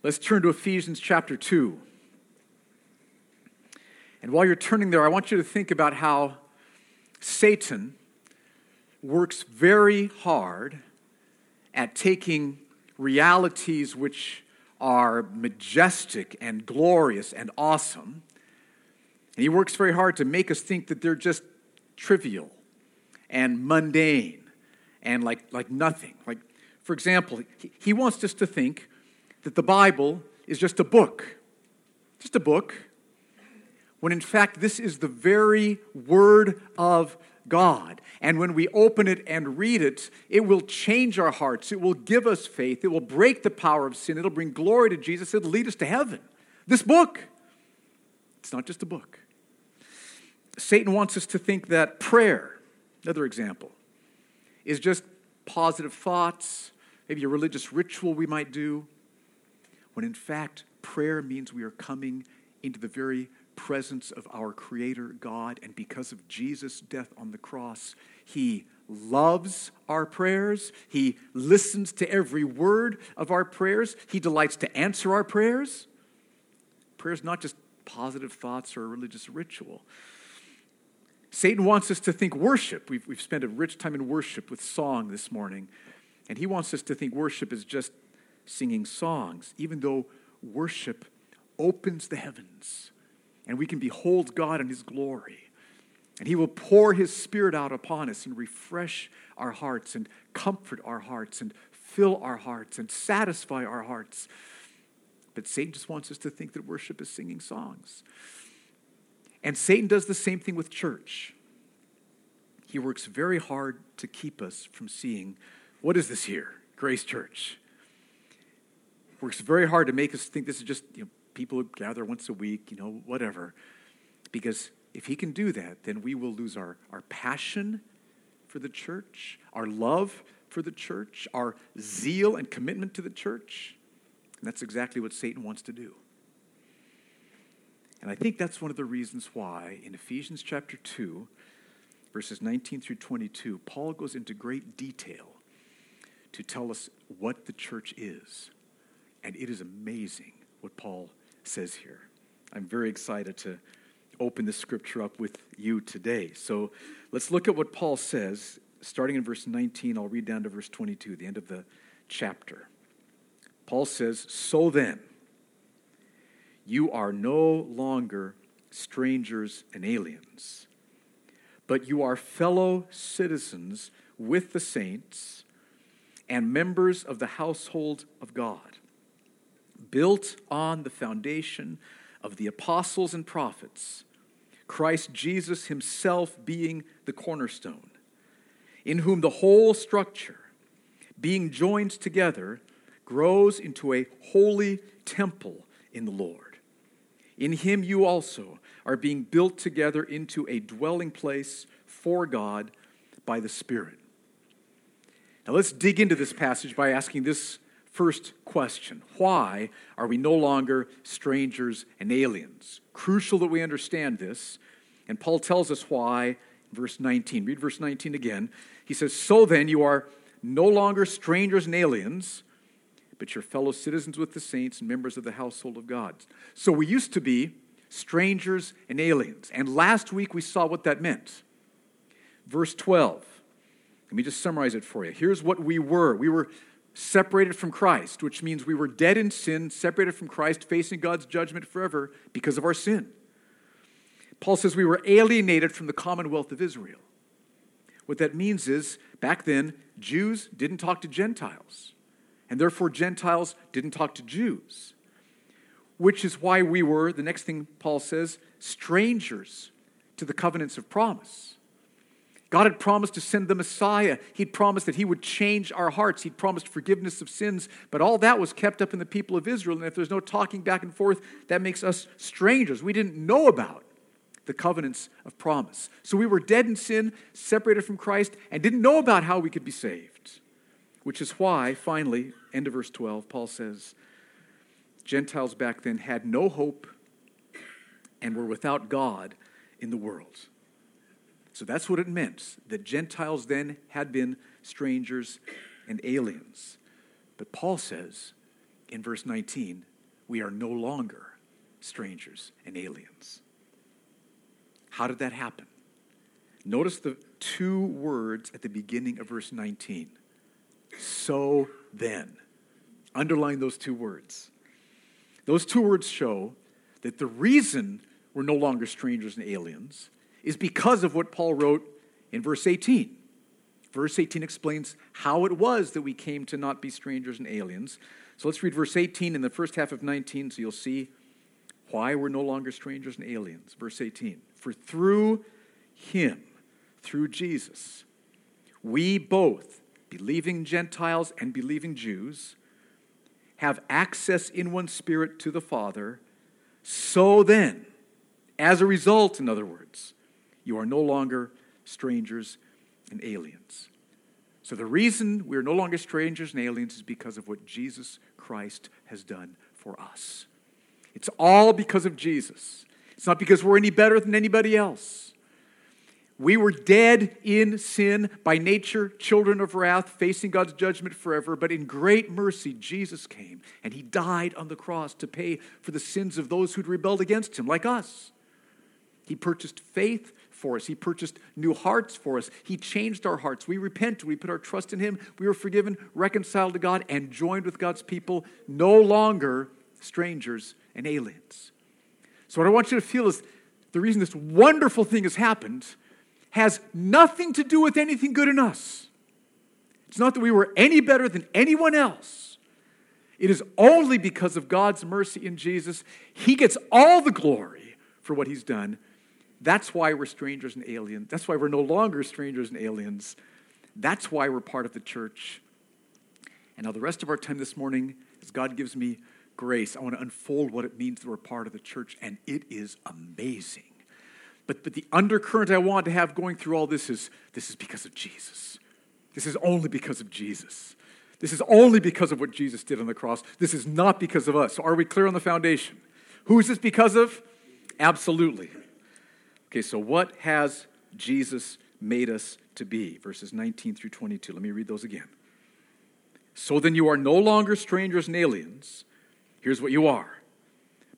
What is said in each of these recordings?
Let's turn to Ephesians chapter 2. And while you're turning there, I want you to think about how Satan works very hard at taking realities which are majestic and glorious and awesome, and he works very hard to make us think that they're just trivial and mundane and like, like nothing. Like, for example, he, he wants us to think that the Bible is just a book, just a book, when in fact this is the very Word of God. And when we open it and read it, it will change our hearts. It will give us faith. It will break the power of sin. It'll bring glory to Jesus. It'll lead us to heaven. This book, it's not just a book. Satan wants us to think that prayer, another example, is just positive thoughts, maybe a religious ritual we might do, when in fact, prayer means we are coming into the very presence of our Creator God, and because of Jesus' death on the cross, He loves our prayers. He listens to every word of our prayers. He delights to answer our prayers. Prayer is not just positive thoughts or a religious ritual. Satan wants us to think worship. We've, we've spent a rich time in worship with song this morning, and he wants us to think worship is just singing songs, even though worship opens the heavens and we can behold God in His glory. And He will pour His Spirit out upon us and refresh our hearts and comfort our hearts and fill our hearts and satisfy our hearts. But Satan just wants us to think that worship is singing songs. And Satan does the same thing with church. He works very hard to keep us from seeing what is this here, Grace Church? Works very hard to make us think this is just you know, people gather once a week, you know, whatever. Because if he can do that, then we will lose our, our passion for the church, our love for the church, our zeal and commitment to the church. And that's exactly what Satan wants to do. And I think that's one of the reasons why in Ephesians chapter 2, verses 19 through 22, Paul goes into great detail to tell us what the church is. And it is amazing what Paul says here. I'm very excited to open the scripture up with you today. So let's look at what Paul says, starting in verse 19. I'll read down to verse 22, the end of the chapter. Paul says, So then, you are no longer strangers and aliens, but you are fellow citizens with the saints and members of the household of God built on the foundation of the apostles and prophets, Christ Jesus himself being the cornerstone, in whom the whole structure, being joined together, grows into a holy temple in the Lord. In him you also are being built together into a dwelling place for God by the Spirit. Now let's dig into this passage by asking this First question Why are we no longer strangers and aliens? Crucial that we understand this. And Paul tells us why, verse 19. Read verse 19 again. He says, So then you are no longer strangers and aliens, but you're fellow citizens with the saints and members of the household of God. So we used to be strangers and aliens. And last week we saw what that meant. Verse 12. Let me just summarize it for you. Here's what we were we were separated from Christ, which means we were dead in sin, separated from Christ, facing God's judgment forever because of our sin. Paul says we were alienated from the commonwealth of Israel. What that means is, back then, Jews didn't talk to Gentiles, and therefore Gentiles didn't talk to Jews, which is why we were, the next thing Paul says, strangers to the covenants of promise. God had promised to send the Messiah. He'd promised that He would change our hearts. He'd promised forgiveness of sins. But all that was kept up in the people of Israel. And if there's no talking back and forth, that makes us strangers. We didn't know about the covenants of promise. So we were dead in sin, separated from Christ, and didn't know about how we could be saved. Which is why, finally, end of verse 12, Paul says, Gentiles back then had no hope and were without God in the world. So that's what it meant that Gentiles then had been strangers and aliens. But Paul says, in verse 19, we are no longer strangers and aliens. How did that happen? Notice the two words at the beginning of verse 19. So then. Underline those two words. Those two words show that the reason we're no longer strangers and aliens is because of what Paul wrote in verse 18. Verse 18 explains how it was that we came to not be strangers and aliens. So let's read verse 18 in the first half of 19 so you'll see why we're no longer strangers and aliens. Verse 18 For through him, through Jesus, we both, believing Gentiles and believing Jews, have access in one spirit to the Father. So then, as a result, in other words, you are no longer strangers and aliens. So, the reason we're no longer strangers and aliens is because of what Jesus Christ has done for us. It's all because of Jesus. It's not because we're any better than anybody else. We were dead in sin, by nature, children of wrath, facing God's judgment forever. But in great mercy, Jesus came and he died on the cross to pay for the sins of those who'd rebelled against him, like us. He purchased faith for us. He purchased new hearts for us. He changed our hearts. We repent. We put our trust in Him. We were forgiven, reconciled to God, and joined with God's people, no longer strangers and aliens. So, what I want you to feel is the reason this wonderful thing has happened has nothing to do with anything good in us. It's not that we were any better than anyone else. It is only because of God's mercy in Jesus. He gets all the glory for what He's done. That's why we're strangers and aliens. That's why we're no longer strangers and aliens. That's why we're part of the church. And now, the rest of our time this morning, as God gives me grace, I want to unfold what it means that we're part of the church, and it is amazing. But, but the undercurrent I want to have going through all this is this is because of Jesus. This is only because of Jesus. This is only because of what Jesus did on the cross. This is not because of us. So are we clear on the foundation? Who is this because of? Absolutely. Okay, so what has Jesus made us to be? Verses 19 through 22. Let me read those again. So then you are no longer strangers and aliens. Here's what you are.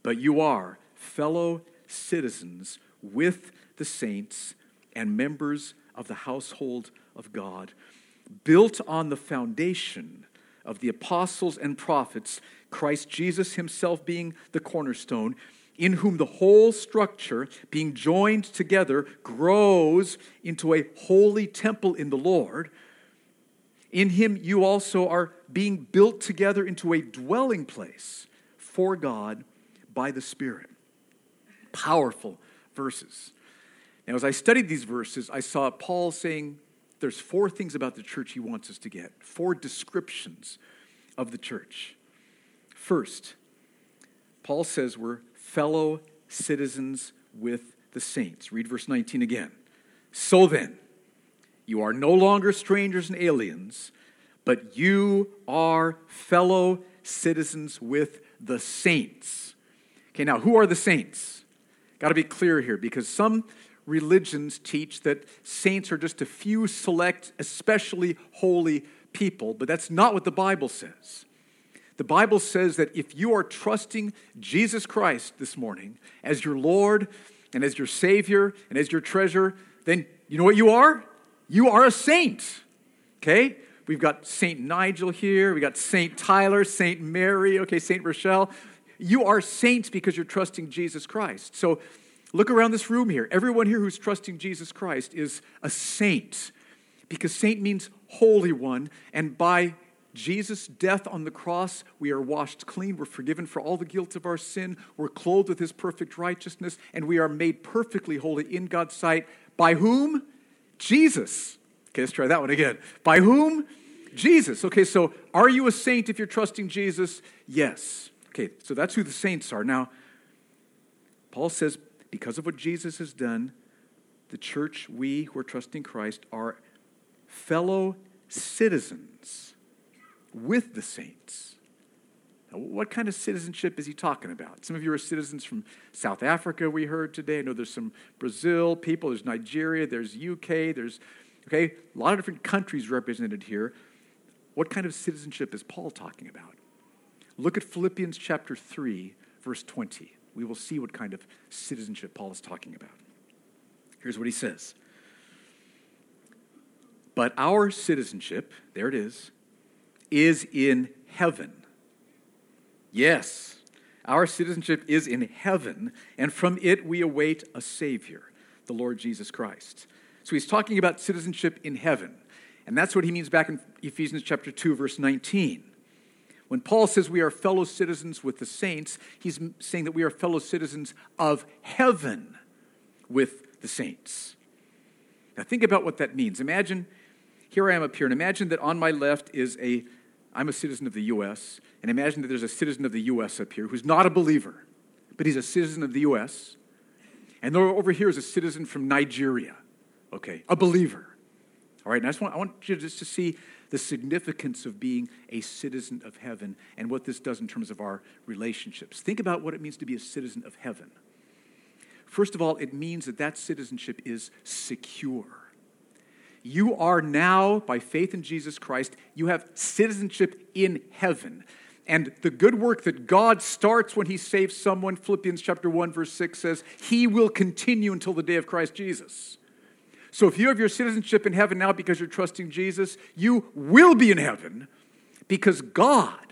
But you are fellow citizens with the saints and members of the household of God, built on the foundation of the apostles and prophets, Christ Jesus himself being the cornerstone, in whom the whole structure, being joined together, grows into a holy temple in the Lord. In him you also are being built together into a dwelling place for God by the Spirit. Powerful verses. Now, as I studied these verses, I saw Paul saying there's four things about the church he wants us to get, four descriptions of the church. First, Paul says we're fellow citizens with the saints. Read verse 19 again. So then, you are no longer strangers and aliens, but you are fellow citizens with the saints. Okay, now who are the saints? Got to be clear here because some religions teach that saints are just a few select, especially holy people, but that's not what the Bible says. The Bible says that if you are trusting Jesus Christ this morning as your Lord and as your Savior and as your treasure, then you know what you are? You are a saint. Okay? We've got Saint Nigel here, we got Saint Tyler, Saint Mary, okay, Saint Rochelle. You are saints because you're trusting Jesus Christ. So look around this room here. Everyone here who's trusting Jesus Christ is a saint because saint means holy one. And by Jesus' death on the cross, we are washed clean. We're forgiven for all the guilt of our sin. We're clothed with his perfect righteousness, and we are made perfectly holy in God's sight. By whom? Jesus. Okay, let's try that one again. By whom? Jesus. Okay, so are you a saint if you're trusting Jesus? Yes. Okay, so that's who the saints are. Now, Paul says, because of what Jesus has done, the church, we who are trusting Christ, are fellow citizens with the saints. Now, what kind of citizenship is he talking about? Some of you are citizens from South Africa, we heard today. I know there's some Brazil people, there's Nigeria, there's UK, there's, okay, a lot of different countries represented here. What kind of citizenship is Paul talking about? look at Philippians chapter 3, verse 20. We will see what kind of citizenship Paul is talking about. Here's what he says But our citizenship, there it is, is in heaven. Yes, our citizenship is in heaven, and from it we await a Savior, the Lord Jesus Christ. So he's talking about citizenship in heaven. And that's what he means back in Ephesians chapter 2, verse 19. When Paul says we are fellow citizens with the saints, he's saying that we are fellow citizens of heaven with the saints. Now think about what that means. Imagine, here I am up here, and imagine that on my left is a, I'm a citizen of the U.S., and imagine that there's a citizen of the U.S. up here who's not a believer, but he's a citizen of the U.S., and over here is a citizen from Nigeria, okay, a believer. All right, and I just want, I want you just to see the significance of being a citizen of heaven and what this does in terms of our relationships. Think about what it means to be a citizen of heaven. First of all, it means that that citizenship is secure. You are now, by faith in Jesus Christ, you have citizenship in heaven. And the good work that God starts when he saves someone, Philippians chapter 1 verse 6 says, he will continue until the day of Christ Jesus. So if you have your citizenship in heaven now because you're trusting Jesus, you will be in heaven because God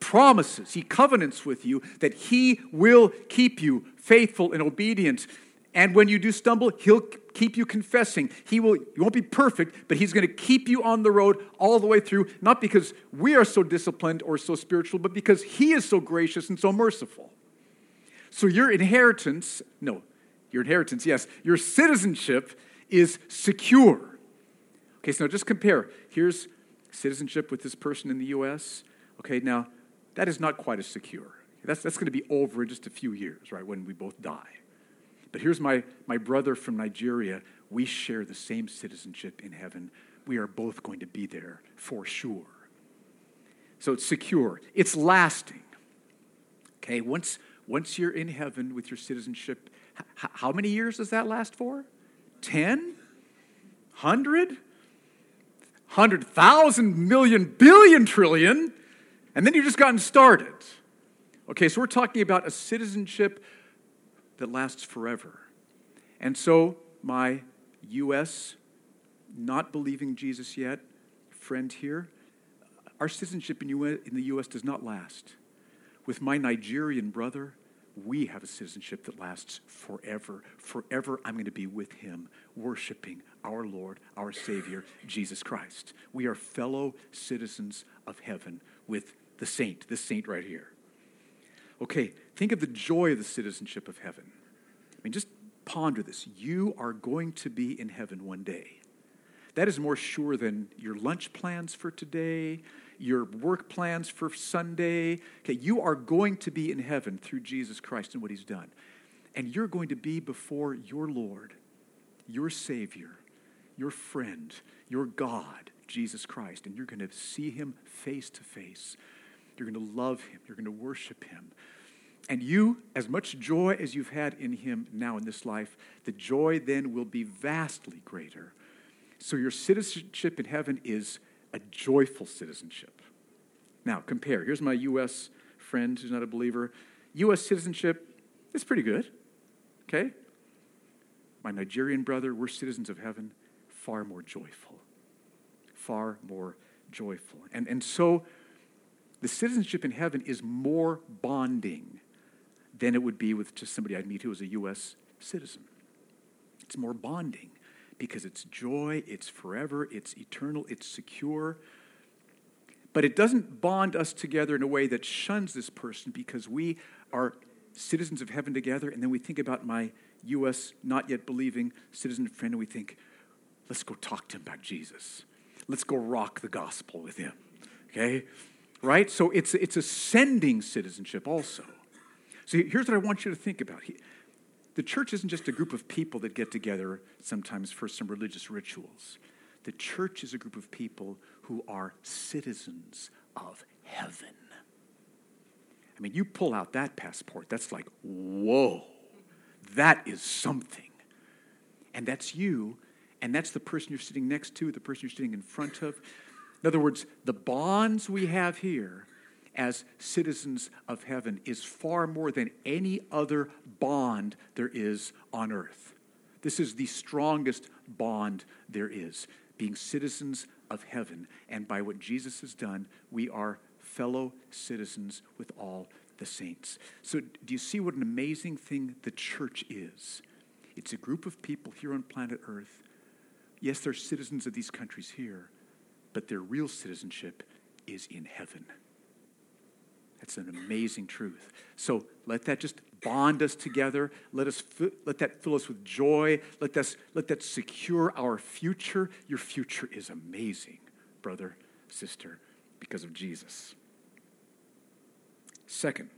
promises, He covenants with you that He will keep you faithful and obedient. And when you do stumble, He'll keep you confessing. He will, you won't be perfect, but He's going to keep you on the road all the way through, not because we are so disciplined or so spiritual, but because He is so gracious and so merciful. So your inheritance, no, your inheritance, yes, your citizenship is secure. Okay, so now just compare. Here's citizenship with this person in the U.S. Okay, now that is not quite as secure. That's, that's going to be over in just a few years, right, when we both die. But here's my, my brother from Nigeria. We share the same citizenship in heaven. We are both going to be there for sure. So it's secure, it's lasting. Okay, once, once you're in heaven with your citizenship, h- how many years does that last for? 10? 100? 100,000 million billion trillion, and then you've just gotten started. Okay, so we're talking about a citizenship that lasts forever. And so, my U.S. not believing Jesus yet friend here, our citizenship in, in the U.S. does not last. With my Nigerian brother, we have a citizenship that lasts forever. Forever, I'm going to be with him, worshiping our Lord, our Savior, Jesus Christ. We are fellow citizens of heaven with the saint, this saint right here. Okay, think of the joy of the citizenship of heaven. I mean, just ponder this. You are going to be in heaven one day. That is more sure than your lunch plans for today, your work plans for Sunday. Okay, you are going to be in heaven through Jesus Christ and what he's done. And you're going to be before your Lord, your Savior, your friend, your God, Jesus Christ. And you're going to see him face to face. You're going to love him. You're going to worship him. And you, as much joy as you've had in him now in this life, the joy then will be vastly greater. So your citizenship in heaven is a joyful citizenship. Now, compare. Here's my U.S. friend who's not a believer. U.S. citizenship is pretty good. Okay? My Nigerian brother, we're citizens of heaven, far more joyful. Far more joyful. And, and so the citizenship in heaven is more bonding than it would be with just somebody I'd meet who was a U.S. citizen. It's more bonding because it's joy, it's forever, it's eternal, it's secure. But it doesn't bond us together in a way that shuns this person because we are citizens of heaven together, and then we think about my U.S. not yet believing citizen friend, and we think, let's go talk to him about Jesus. Let's go rock the gospel with him. Okay? Right? So it's, it's ascending citizenship also. So here's what I want you to think about the church isn't just a group of people that get together sometimes for some religious rituals. The church is a group of people who are citizens of heaven. I mean, you pull out that passport, that's like, whoa, that is something. And that's you, and that's the person you're sitting next to, the person you're sitting in front of. In other words, the bonds we have here as citizens of heaven is far more than any other bond there is on earth. This is the strongest bond there is, being citizens of heaven. And by what Jesus has done, we are fellow citizens with all the saints. So, do you see what an amazing thing the church is? It's a group of people here on planet Earth. Yes, they're citizens of these countries here, but their real citizenship is in heaven. That's an amazing truth. So let that just bond us together. Let, us, let that fill us with joy. Let, us, let that secure our future. Your future is amazing, brother, sister, because of Jesus. Second,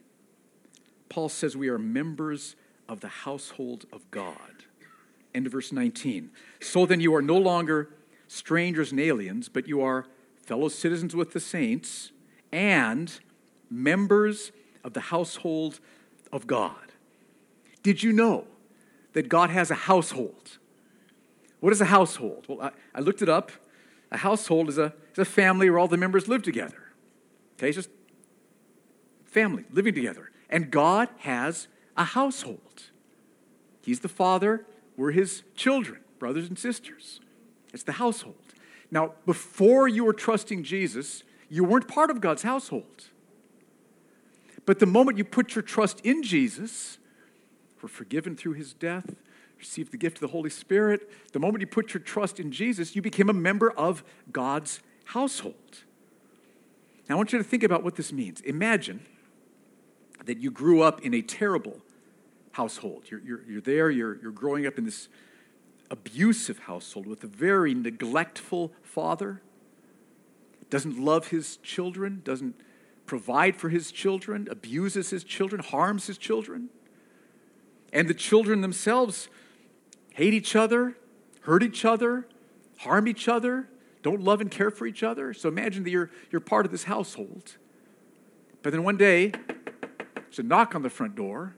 Paul says we are members of the household of God. End of verse 19. So then you are no longer strangers and aliens, but you are fellow citizens with the saints and members of the household of God. Did you know that God has a household? What is a household? Well, I, I looked it up. A household is a, is a family where all the members live together. Okay, it's just family living together. And God has a household. He's the father, we're his children, brothers and sisters. It's the household. Now, before you were trusting Jesus, you weren't part of God's household. But the moment you put your trust in Jesus, were forgiven through his death, received the gift of the Holy Spirit, the moment you put your trust in Jesus, you became a member of God's household. Now, I want you to think about what this means. Imagine that you grew up in a terrible household. You're, you're, you're there, you're, you're growing up in this abusive household with a very neglectful father, doesn't love his children, doesn't provide for his children, abuses his children, harms his children. And the children themselves hate each other, hurt each other, harm each other, don't love and care for each other. So imagine that you're, you're part of this household. But then one day, there's a knock on the front door,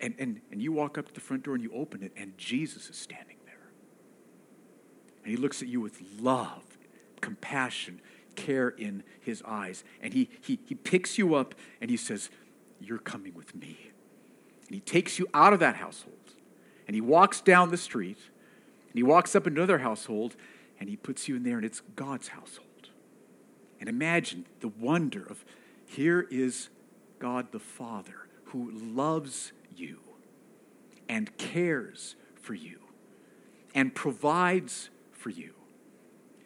and, and, and you walk up to the front door and you open it, and Jesus is standing. And he looks at you with love, compassion, care in his eyes. And he, he, he picks you up and he says, You're coming with me. And he takes you out of that household. And he walks down the street. And he walks up another household. And he puts you in there, and it's God's household. And imagine the wonder of here is God the Father who loves you and cares for you and provides for you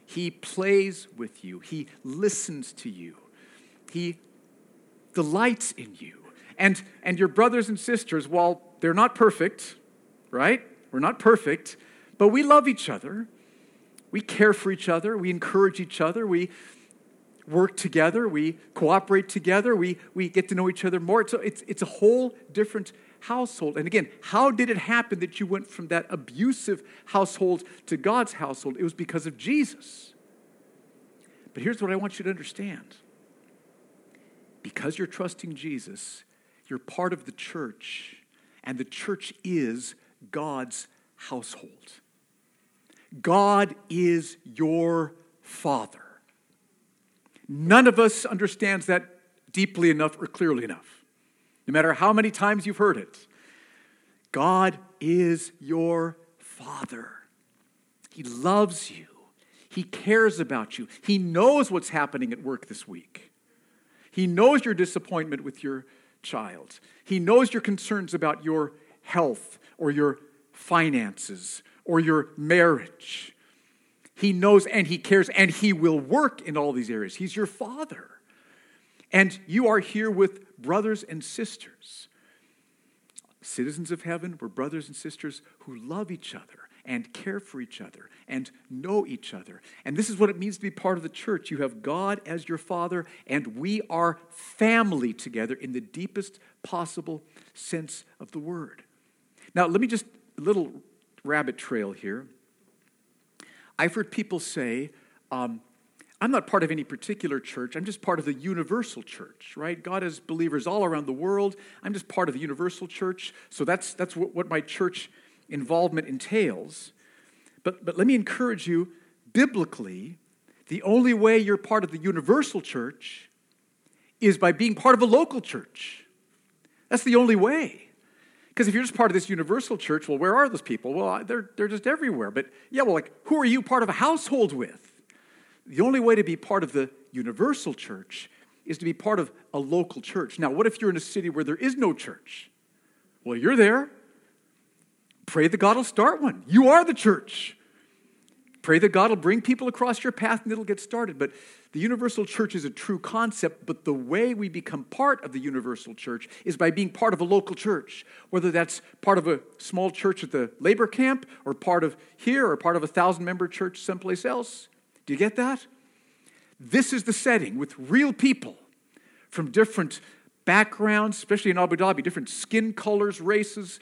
he plays with you, He listens to you, He delights in you. And, and your brothers and sisters, while they're not perfect, right? We're not perfect, but we love each other. We care for each other. We encourage each other. We work together. We cooperate together. We, we get to know each other more. So it's, it's a whole different household. And again, how did it happen that you went from that abusive household to God's household? It was because of Jesus. But here's what I want you to understand because you're trusting Jesus, you're part of the church, and the church is God's household. God is your Father. None of us understands that deeply enough or clearly enough no matter how many times you've heard it. God is your Father. He loves you, He cares about you, He knows what's happening at work this week. He knows your disappointment with your child. He knows your concerns about your health or your finances or your marriage. He knows and He cares and He will work in all these areas. He's your Father. And you are here with brothers and sisters. Citizens of heaven, we're brothers and sisters who love each other and care for each other and know each other. And this is what it means to be part of the church. You have God as your father, and we are family together in the deepest possible sense of the word. Now, let me just a little rabbit trail here. I've heard people say, um, I'm not part of any particular church. I'm just part of the universal church, right? God has believers all around the world. I'm just part of the universal church. So that's, that's what, what my church involvement entails. But, but let me encourage you biblically, the only way you're part of the universal church is by being part of a local church. That's the only way. Because if you're just part of this universal church, well, where are those people? Well, they're, they're just everywhere. But yeah, well, like, who are you part of a household with? The only way to be part of the universal church is to be part of a local church. Now, what if you're in a city where there is no church? Well, you're there. Pray that God will start one. You are the church. Pray that God will bring people across your path and it'll get started. But the universal church is a true concept, but the way we become part of the universal church is by being part of a local church, whether that's part of a small church at the labor camp, or part of here, or part of a thousand member church someplace else. Do you get that? This is the setting with real people from different backgrounds, especially in Abu Dhabi, different skin colors, races,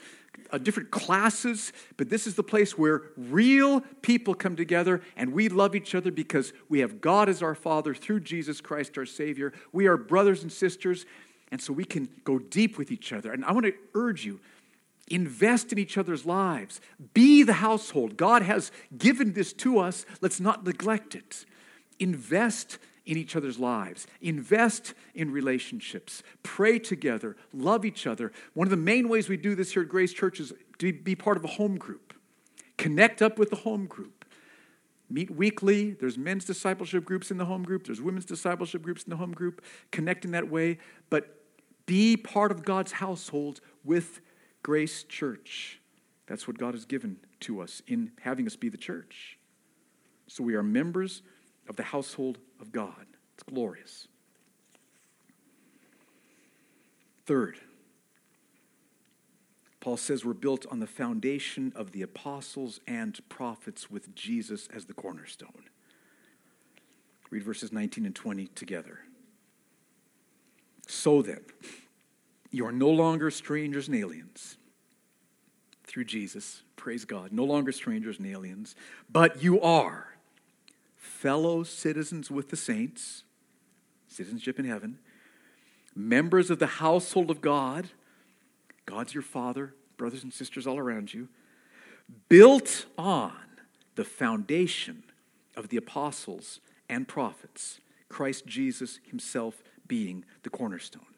uh, different classes, but this is the place where real people come together and we love each other because we have God as our Father through Jesus Christ our Savior. We are brothers and sisters, and so we can go deep with each other. And I want to urge you invest in each other's lives, be the household. God has given this to us, let's not neglect it. Invest in each other's lives. Invest in relationships. Pray together. Love each other. One of the main ways we do this here at Grace Church is to be part of a home group. Connect up with the home group. Meet weekly. There's men's discipleship groups in the home group, there's women's discipleship groups in the home group. Connect in that way. But be part of God's household with Grace Church. That's what God has given to us in having us be the church. So we are members of the household of God. It's glorious. Third, Paul says we're built on the foundation of the apostles and prophets with Jesus as the cornerstone. Read verses 19 and 20 together. So then, you are no longer strangers and aliens through Jesus, praise God, no longer strangers and aliens, but you are fellow citizens with the saints, citizenship in heaven, members of the household of God. God's your father, brothers and sisters all around you, built on the foundation of the apostles and prophets, Christ Jesus himself being the cornerstone.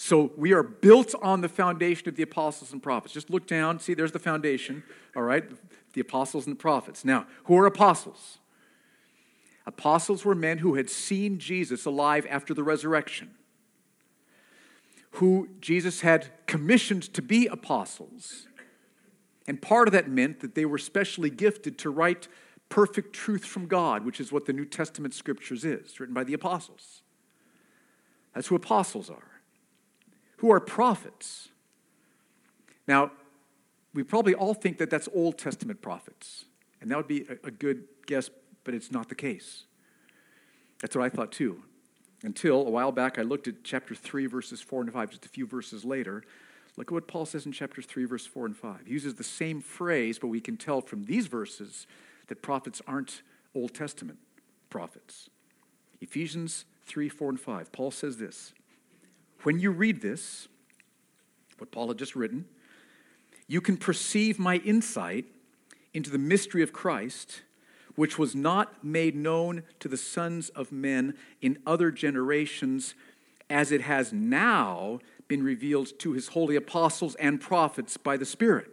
So we are built on the foundation of the apostles and prophets. Just look down, see, there's the foundation, all right? The apostles and the prophets. Now, who are apostles? Apostles were men who had seen Jesus alive after the resurrection, who Jesus had commissioned to be apostles. And part of that meant that they were specially gifted to write perfect truth from God, which is what the New Testament scriptures is, written by the apostles. That's who apostles are. Who are prophets? Now, we probably all think that that's Old Testament prophets, and that would be a, a good guess but it's not the case. That's what I thought too. Until a while back, I looked at chapter 3, verses 4 and 5, just a few verses later. Look at what Paul says in chapter 3, verse 4 and 5. He uses the same phrase, but we can tell from these verses that prophets aren't Old Testament prophets. Ephesians 3, 4, and 5. Paul says this When you read this, what Paul had just written, you can perceive my insight into the mystery of Christ which was not made known to the sons of men in other generations, as it has now been revealed to his holy apostles and prophets by the Spirit.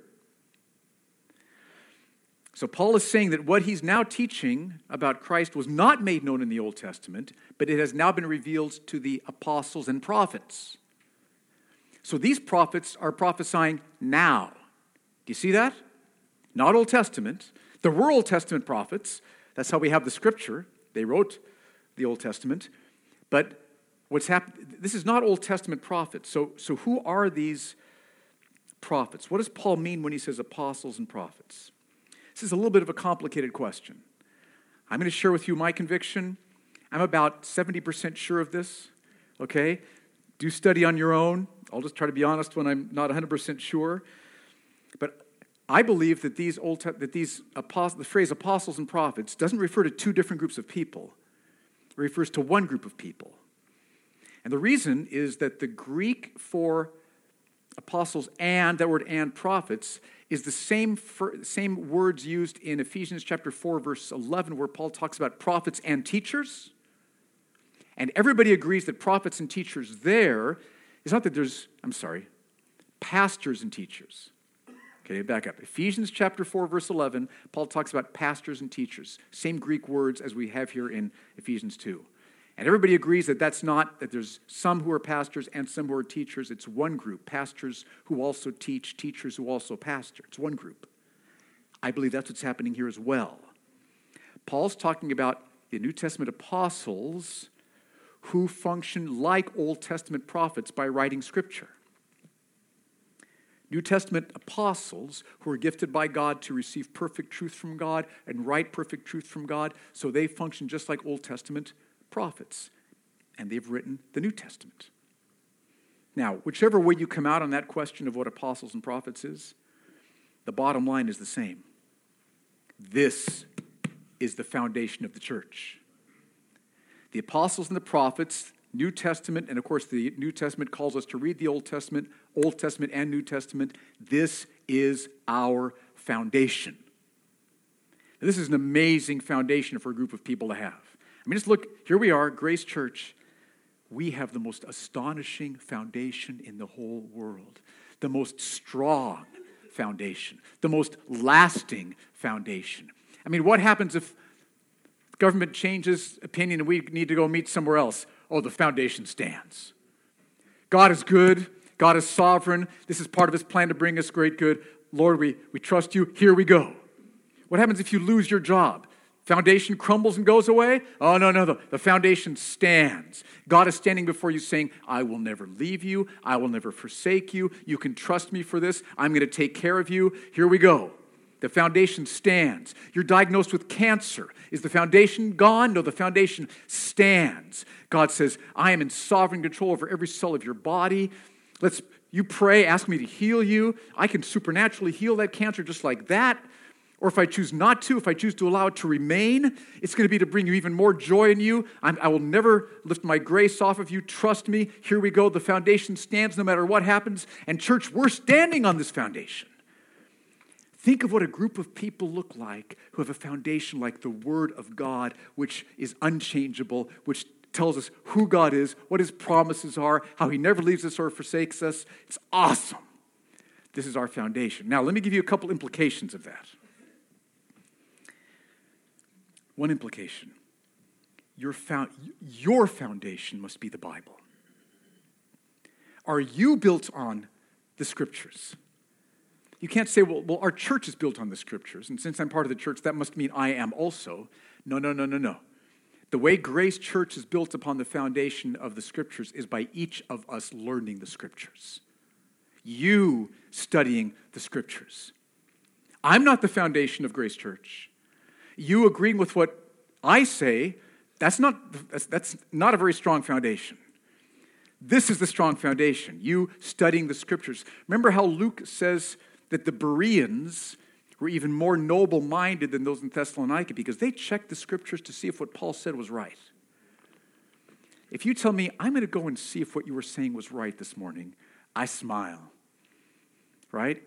So, Paul is saying that what he's now teaching about Christ was not made known in the Old Testament, but it has now been revealed to the apostles and prophets. So, these prophets are prophesying now. Do you see that? Not Old Testament. There were Old Testament prophets. That's how we have the scripture. They wrote the Old Testament. But what's happened, this is not Old Testament prophets. So, so who are these prophets? What does Paul mean when he says apostles and prophets? This is a little bit of a complicated question. I'm going to share with you my conviction. I'm about 70% sure of this, okay? Do study on your own. I'll just try to be honest when I'm not 100% sure. But I believe that these old that these apostles, the phrase apostles and prophets doesn't refer to two different groups of people. It refers to one group of people. And the reason is that the Greek for apostles and that word and prophets is the same same words used in Ephesians chapter 4 verse 11 where Paul talks about prophets and teachers. And everybody agrees that prophets and teachers there, it's not that there's, I'm sorry, pastors and teachers. Okay, back up. Ephesians chapter 4, verse 11, Paul talks about pastors and teachers. Same Greek words as we have here in Ephesians 2. And everybody agrees that that's not, that there's some who are pastors and some who are teachers. It's one group pastors who also teach, teachers who also pastor. It's one group. I believe that's what's happening here as well. Paul's talking about the New Testament apostles who function like Old Testament prophets by writing scripture. New Testament apostles who are gifted by God to receive perfect truth from God and write perfect truth from God, so they function just like Old Testament prophets. And they've written the New Testament. Now, whichever way you come out on that question of what apostles and prophets is, the bottom line is the same. This is the foundation of the church. The apostles and the prophets, New Testament, and of course, the New Testament calls us to read the Old Testament, Old Testament and New Testament. This is our foundation. This is an amazing foundation for a group of people to have. I mean, just look, here we are, Grace Church. We have the most astonishing foundation in the whole world, the most strong foundation, the most lasting foundation. I mean, what happens if government changes opinion and we need to go meet somewhere else? Oh, the foundation stands. God is good. God is sovereign. This is part of his plan to bring us great good. Lord, we, we trust you. Here we go. What happens if you lose your job? Foundation crumbles and goes away? Oh, no, no, the, the foundation stands. God is standing before you saying, I will never leave you. I will never forsake you. You can trust me for this. I'm going to take care of you. Here we go. The foundation stands. You're diagnosed with cancer. Is the foundation gone? No, the foundation stands. God says, I am in sovereign control over every cell of your body. Let's you pray, ask me to heal you. I can supernaturally heal that cancer just like that. Or if I choose not to, if I choose to allow it to remain, it's going to be to bring you even more joy in you. I'm, i will never lift my grace off of you. Trust me. Here we go. The foundation stands no matter what happens. And, church, we're standing on this foundation. Think of what a group of people look like who have a foundation like the Word of God, which is unchangeable, which tells us who God is, what His promises are, how He never leaves us or forsakes us. It's awesome. This is our foundation. Now, let me give you a couple implications of that. One implication your, found, your foundation must be the Bible. Are you built on the scriptures? You can't say, well, well, our church is built on the scriptures, and since I'm part of the church, that must mean I am also. No, no, no, no, no. The way Grace Church is built upon the foundation of the scriptures is by each of us learning the scriptures. You studying the scriptures. I'm not the foundation of Grace Church. You agreeing with what I say, that's not, that's, that's not a very strong foundation. This is the strong foundation. You studying the scriptures. Remember how Luke says that the Bereans were even more noble minded than those in Thessalonica because they checked the scriptures to see if what Paul said was right. If you tell me, I'm going to go and see if what you were saying was right this morning, I smile. Right?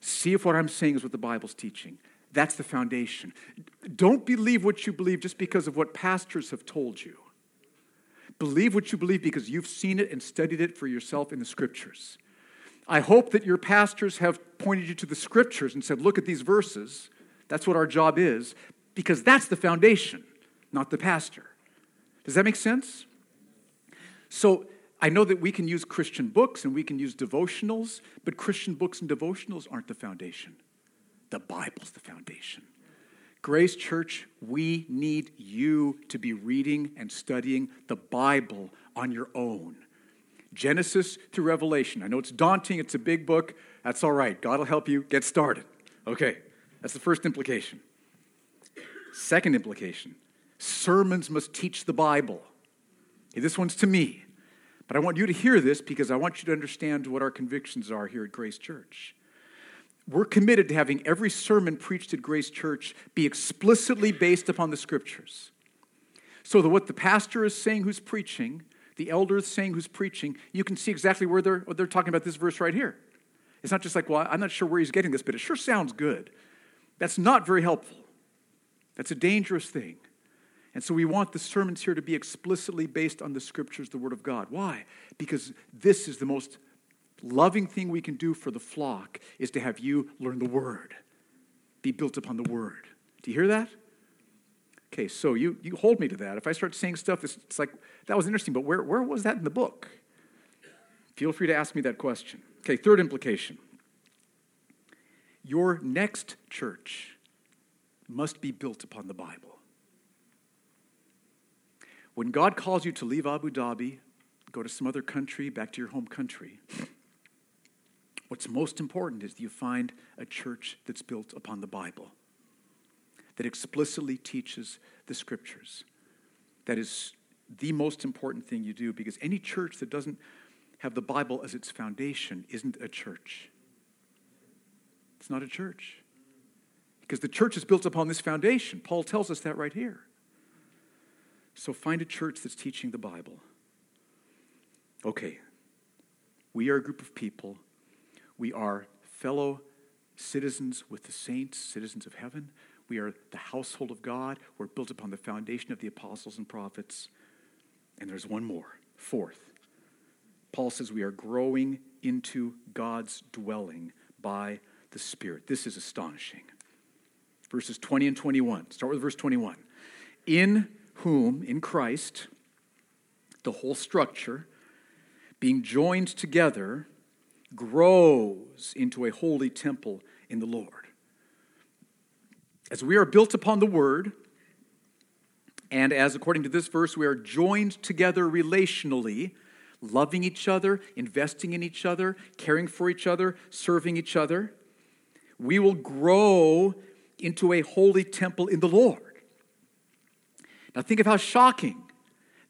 See if what I'm saying is what the Bible's teaching. That's the foundation. Don't believe what you believe just because of what pastors have told you. Believe what you believe because you've seen it and studied it for yourself in the scriptures. I hope that your pastors have pointed you to the scriptures and said, look at these verses. That's what our job is, because that's the foundation, not the pastor. Does that make sense? So I know that we can use Christian books and we can use devotionals, but Christian books and devotionals aren't the foundation. The Bible's the foundation. Grace Church, we need you to be reading and studying the Bible on your own. Genesis to Revelation. I know it's daunting, it's a big book. That's all right. God will help you get started. Okay, that's the first implication. Second implication sermons must teach the Bible. This one's to me, but I want you to hear this because I want you to understand what our convictions are here at Grace Church we're committed to having every sermon preached at Grace Church be explicitly based upon the scriptures. So that what the pastor is saying who's preaching, the elder is saying who's preaching, you can see exactly where they're, they're talking about this verse right here. It's not just like, well, I'm not sure where he's getting this, but it sure sounds good. That's not very helpful. That's a dangerous thing. And so we want the sermons here to be explicitly based on the scriptures, the Word of God. Why? Because this is the most loving thing we can do for the flock is to have you learn the Word, be built upon the Word. Do you hear that? Okay, so you, you hold me to that. If I start saying stuff, it's, it's like, that was interesting, but where, where was that in the book? Feel free to ask me that question. Okay, third implication. Your next church must be built upon the Bible. When God calls you to leave Abu Dhabi, go to some other country, back to your home country, what's most important is that you find a church that's built upon the Bible, that explicitly teaches the scriptures. That is the most important thing you do because any church that doesn't have the Bible as its foundation isn't a church. It's not a church. Because the church is built upon this foundation. Paul tells us that right here. So find a church that's teaching the Bible. Okay, we are a group of people. We are fellow citizens with the saints, citizens of heaven. We are the household of God. We're built upon the foundation of the apostles and prophets. And there's one more, fourth. Paul says we are growing into God's dwelling by the Spirit. This is astonishing. Verses 20 and 21. Start with verse 21. In whom, in Christ, the whole structure, being joined together, grows into a holy temple in the Lord. As we are built upon the Word, and as according to this verse, we are joined together relationally, loving each other, investing in each other, caring for each other, serving each other, we will grow into a holy temple in the Lord. Now, think of how shocking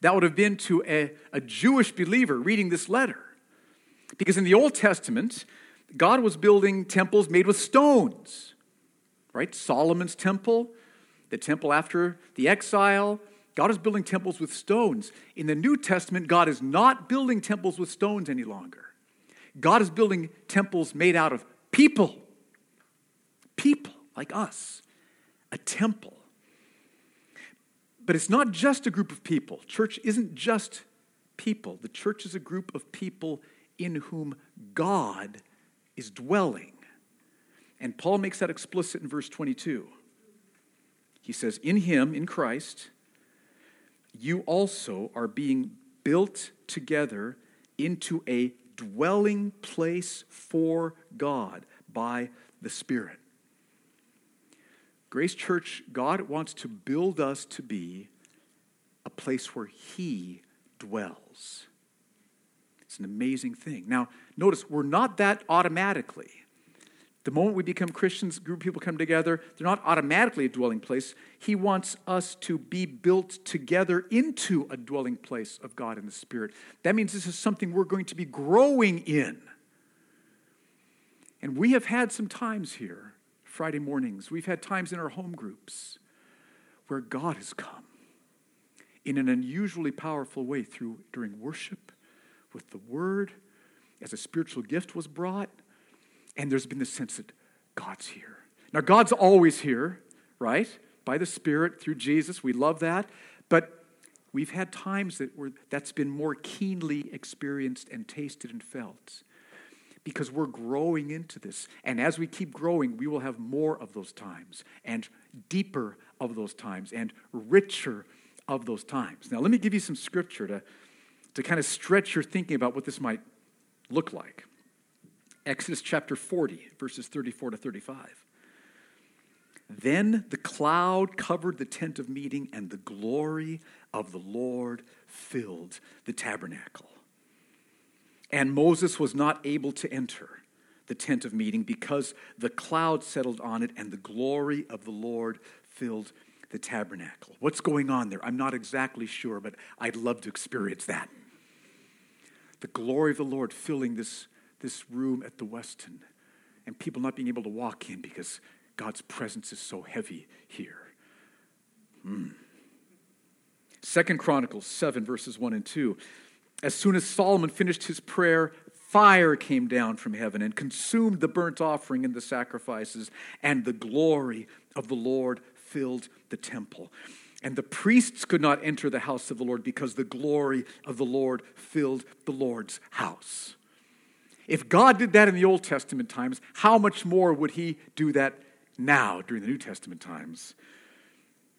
that would have been to a, a Jewish believer reading this letter. Because in the Old Testament, God was building temples made with stones, right? Solomon's temple, the temple after the exile. God is building temples with stones. In the New Testament, God is not building temples with stones any longer. God is building temples made out of people. People like us, a temple. But it's not just a group of people. Church isn't just people. The church is a group of people in whom God is dwelling. And Paul makes that explicit in verse 22. He says, In him, in Christ, you also are being built together into a dwelling place for God by the Spirit. Grace Church, God wants to build us to be a place where He dwells. It's an amazing thing. Now, notice, we're not that automatically. The moment we become Christians, group of people come together, they're not automatically a dwelling place. He wants us to be built together into a dwelling place of God in the Spirit. That means this is something we're going to be growing in. And we have had some times here Friday mornings. We've had times in our home groups where God has come in an unusually powerful way through during worship with the word as a spiritual gift was brought and there's been this sense that God's here. Now God's always here, right? By the spirit through Jesus. We love that. But we've had times that were that's been more keenly experienced and tasted and felt because we're growing into this. And as we keep growing, we will have more of those times and deeper of those times and richer of those times. Now, let me give you some scripture to, to kind of stretch your thinking about what this might look like. Exodus chapter 40, verses 34 to 35. Then the cloud covered the tent of meeting, and the glory of the Lord filled the tabernacle. And Moses was not able to enter the tent of meeting because the cloud settled on it and the glory of the Lord filled the tabernacle. What's going on there? I'm not exactly sure, but I'd love to experience that. The glory of the Lord filling this, this room at the Westin, and people not being able to walk in because God's presence is so heavy here. Mm. Second Chronicles 7, verses 1 and 2. As soon as Solomon finished his prayer, fire came down from heaven and consumed the burnt offering and the sacrifices, and the glory of the Lord filled the temple. And the priests could not enter the house of the Lord because the glory of the Lord filled the Lord's house. If God did that in the Old Testament times, how much more would he do that now during the New Testament times?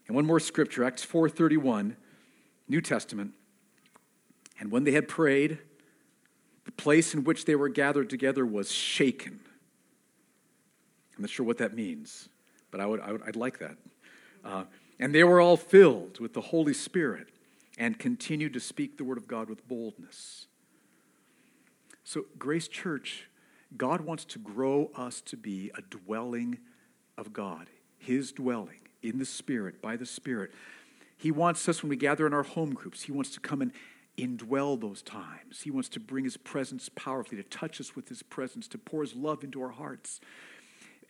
And one more scripture, Acts 4:31, New Testament. And when they had prayed, the place in which they were gathered together was shaken. I'm not sure what that means, but I would, I would I'd like that. Uh, and they were all filled with the Holy Spirit and continued to speak the word of God with boldness. So, Grace Church, God wants to grow us to be a dwelling of God, His dwelling in the Spirit, by the Spirit. He wants us, when we gather in our home groups, He wants to come and indwell those times. He wants to bring His presence powerfully, to touch us with His presence, to pour His love into our hearts.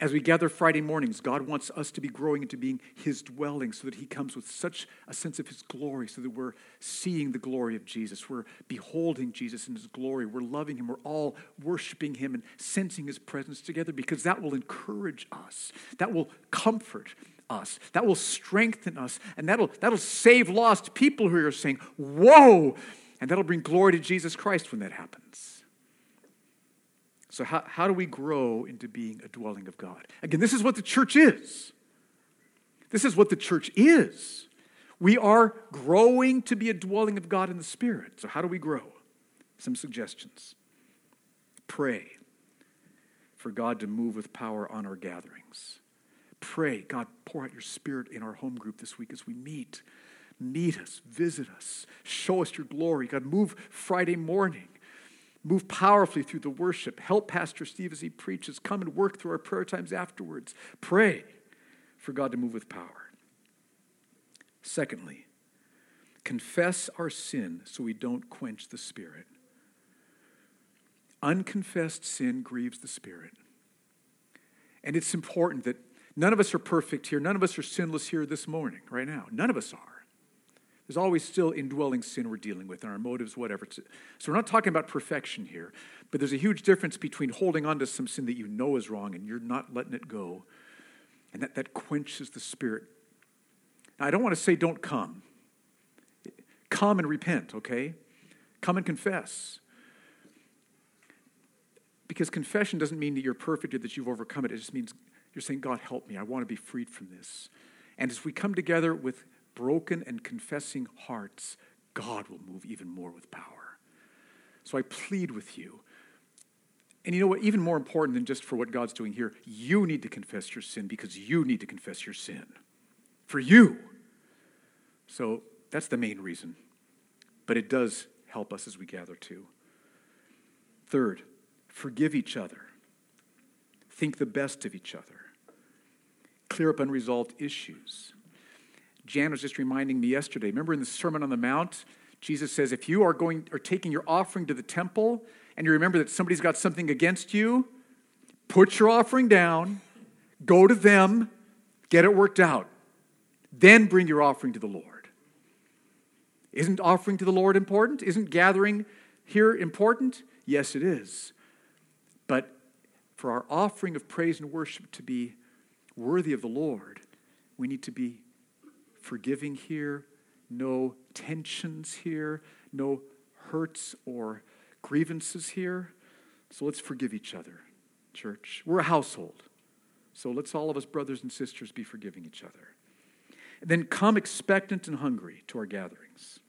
As we gather Friday mornings, God wants us to be growing into being His dwelling so that He comes with such a sense of His glory, so that we're seeing the glory of Jesus. We're beholding Jesus in His glory. We're loving Him. We're all worshiping Him and sensing His presence together because that will encourage us. That will comfort us. That will strengthen us. And that'll, that'll save lost people who are saying, Whoa! And that'll bring glory to Jesus Christ when that happens. So, how, how do we grow into being a dwelling of God? Again, this is what the church is. This is what the church is. We are growing to be a dwelling of God in the Spirit. So, how do we grow? Some suggestions. Pray for God to move with power on our gatherings. Pray, God, pour out your Spirit in our home group this week as we meet. Meet us, visit us, show us your glory. God, move Friday morning Move powerfully through the worship. Help Pastor Steve as he preaches. Come and work through our prayer times afterwards. Pray for God to move with power. Secondly, confess our sin so we don't quench the Spirit. Unconfessed sin grieves the Spirit. And it's important that none of us are perfect here. None of us are sinless here this morning, right now. None of us are. There's always still indwelling sin we're dealing with in our motives, whatever. So we're not talking about perfection here, but there's a huge difference between holding on to some sin that you know is wrong and you're not letting it go, and that, that quenches the spirit. Now, I don't want to say don't come. Come and repent, okay? Come and confess. Because confession doesn't mean that you're perfect or that you've overcome it. It just means you're saying, God, help me. I want to be freed from this. And as we come together with broken and confessing hearts, God will move even more with power. So I plead with you. And you know what? Even more important than just for what God's doing here, you need to confess your sin because you need to confess your sin. For you. So that's the main reason. But it does help us as we gather too. Third, forgive each other. Think the best of each other. Clear up unresolved issues. Jan was just reminding me yesterday. Remember in the Sermon on the Mount, Jesus says, if you are going or taking your offering to the temple and you remember that somebody's got something against you, put your offering down, go to them, get it worked out. Then bring your offering to the Lord. Isn't offering to the Lord important? Isn't gathering here important? Yes, it is. But for our offering of praise and worship to be worthy of the Lord, we need to be forgiving here, no tensions here, no hurts or grievances here. So let's forgive each other, church. We're a household. So let's all of us, brothers and sisters, be forgiving each other. And then come expectant and hungry to our gatherings.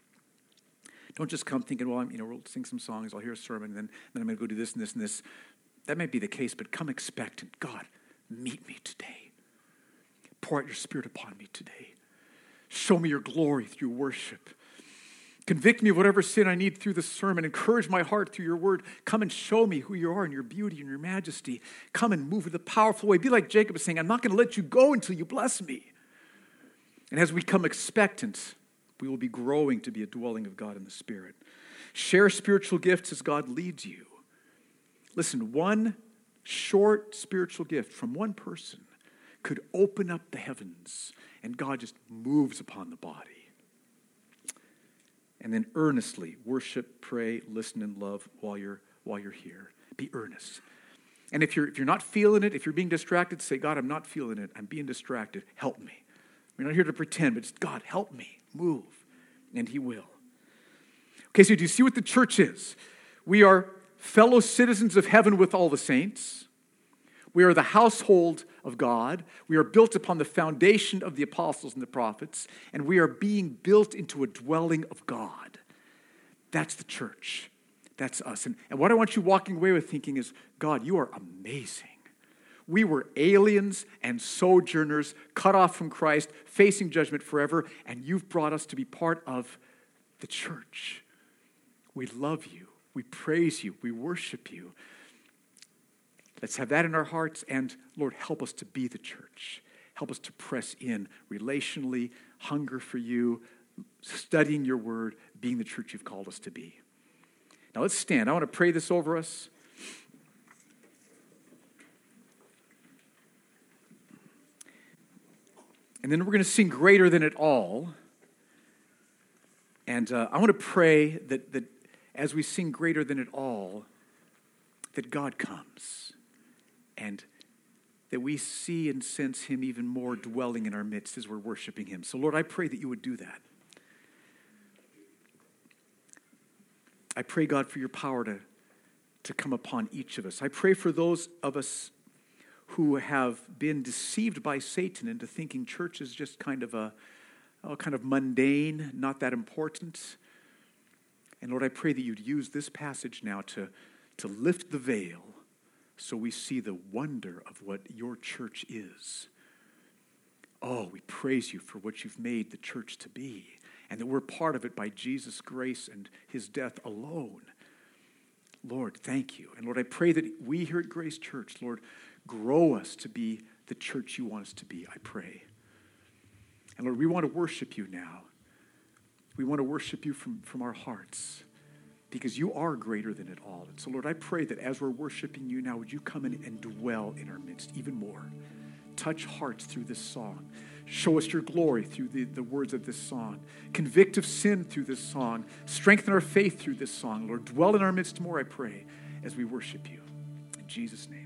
Don't just come thinking, well, I'm, you know, we'll sing some songs, I'll hear a sermon, and then, then I'm going to go do this and this and this. That might be the case, but come expectant. God, meet me today. Pour out your spirit upon me today. Show me your glory through worship. Convict me of whatever sin I need through the sermon. Encourage my heart through your word. Come and show me who you are and your beauty and your majesty. Come and move in a powerful way. Be like Jacob is saying, I'm not going to let you go until you bless me. And as we come expectant, we will be growing to be a dwelling of God in the Spirit. Share spiritual gifts as God leads you. Listen, one short spiritual gift from one person could open up the heavens and God just moves upon the body. And then earnestly worship, pray, listen, and love while you're, while you're here. Be earnest. And if you're, if you're not feeling it, if you're being distracted, say, God, I'm not feeling it. I'm being distracted. Help me. We're not here to pretend, but just, God, help me move. And He will. Okay, so do you see what the church is? We are fellow citizens of heaven with all the saints. We are the household of God. We are built upon the foundation of the apostles and the prophets, and we are being built into a dwelling of God. That's the church. That's us. And, and what I want you walking away with thinking is God, you are amazing. We were aliens and sojourners, cut off from Christ, facing judgment forever, and you've brought us to be part of the church. We love you. We praise you. We worship you. Let's have that in our hearts, and Lord, help us to be the church. Help us to press in relationally, hunger for you, studying your word, being the church you've called us to be. Now let's stand. I want to pray this over us. And then we're going to sing Greater Than It All. And uh, I want to pray that, that as we sing Greater Than It All, that God comes and that we see and sense Him even more dwelling in our midst as we're worshiping Him. So, Lord, I pray that you would do that. I pray, God, for your power to, to come upon each of us. I pray for those of us who have been deceived by Satan into thinking church is just kind of a oh, kind of mundane, not that important. And Lord, I pray that you'd use this passage now to, to lift the veil so we see the wonder of what your church is. Oh, we praise you for what you've made the church to be, and that we're part of it by Jesus' grace and his death alone. Lord, thank you. And Lord, I pray that we here at Grace Church, Lord, Grow us to be the church you want us to be, I pray. And Lord, we want to worship you now. We want to worship you from, from our hearts because you are greater than it all. And so, Lord, I pray that as we're worshiping you now, would you come in and dwell in our midst even more? Touch hearts through this song. Show us your glory through the, the words of this song. Convict of sin through this song. Strengthen our faith through this song. Lord, dwell in our midst more, I pray, as we worship you. In Jesus' name.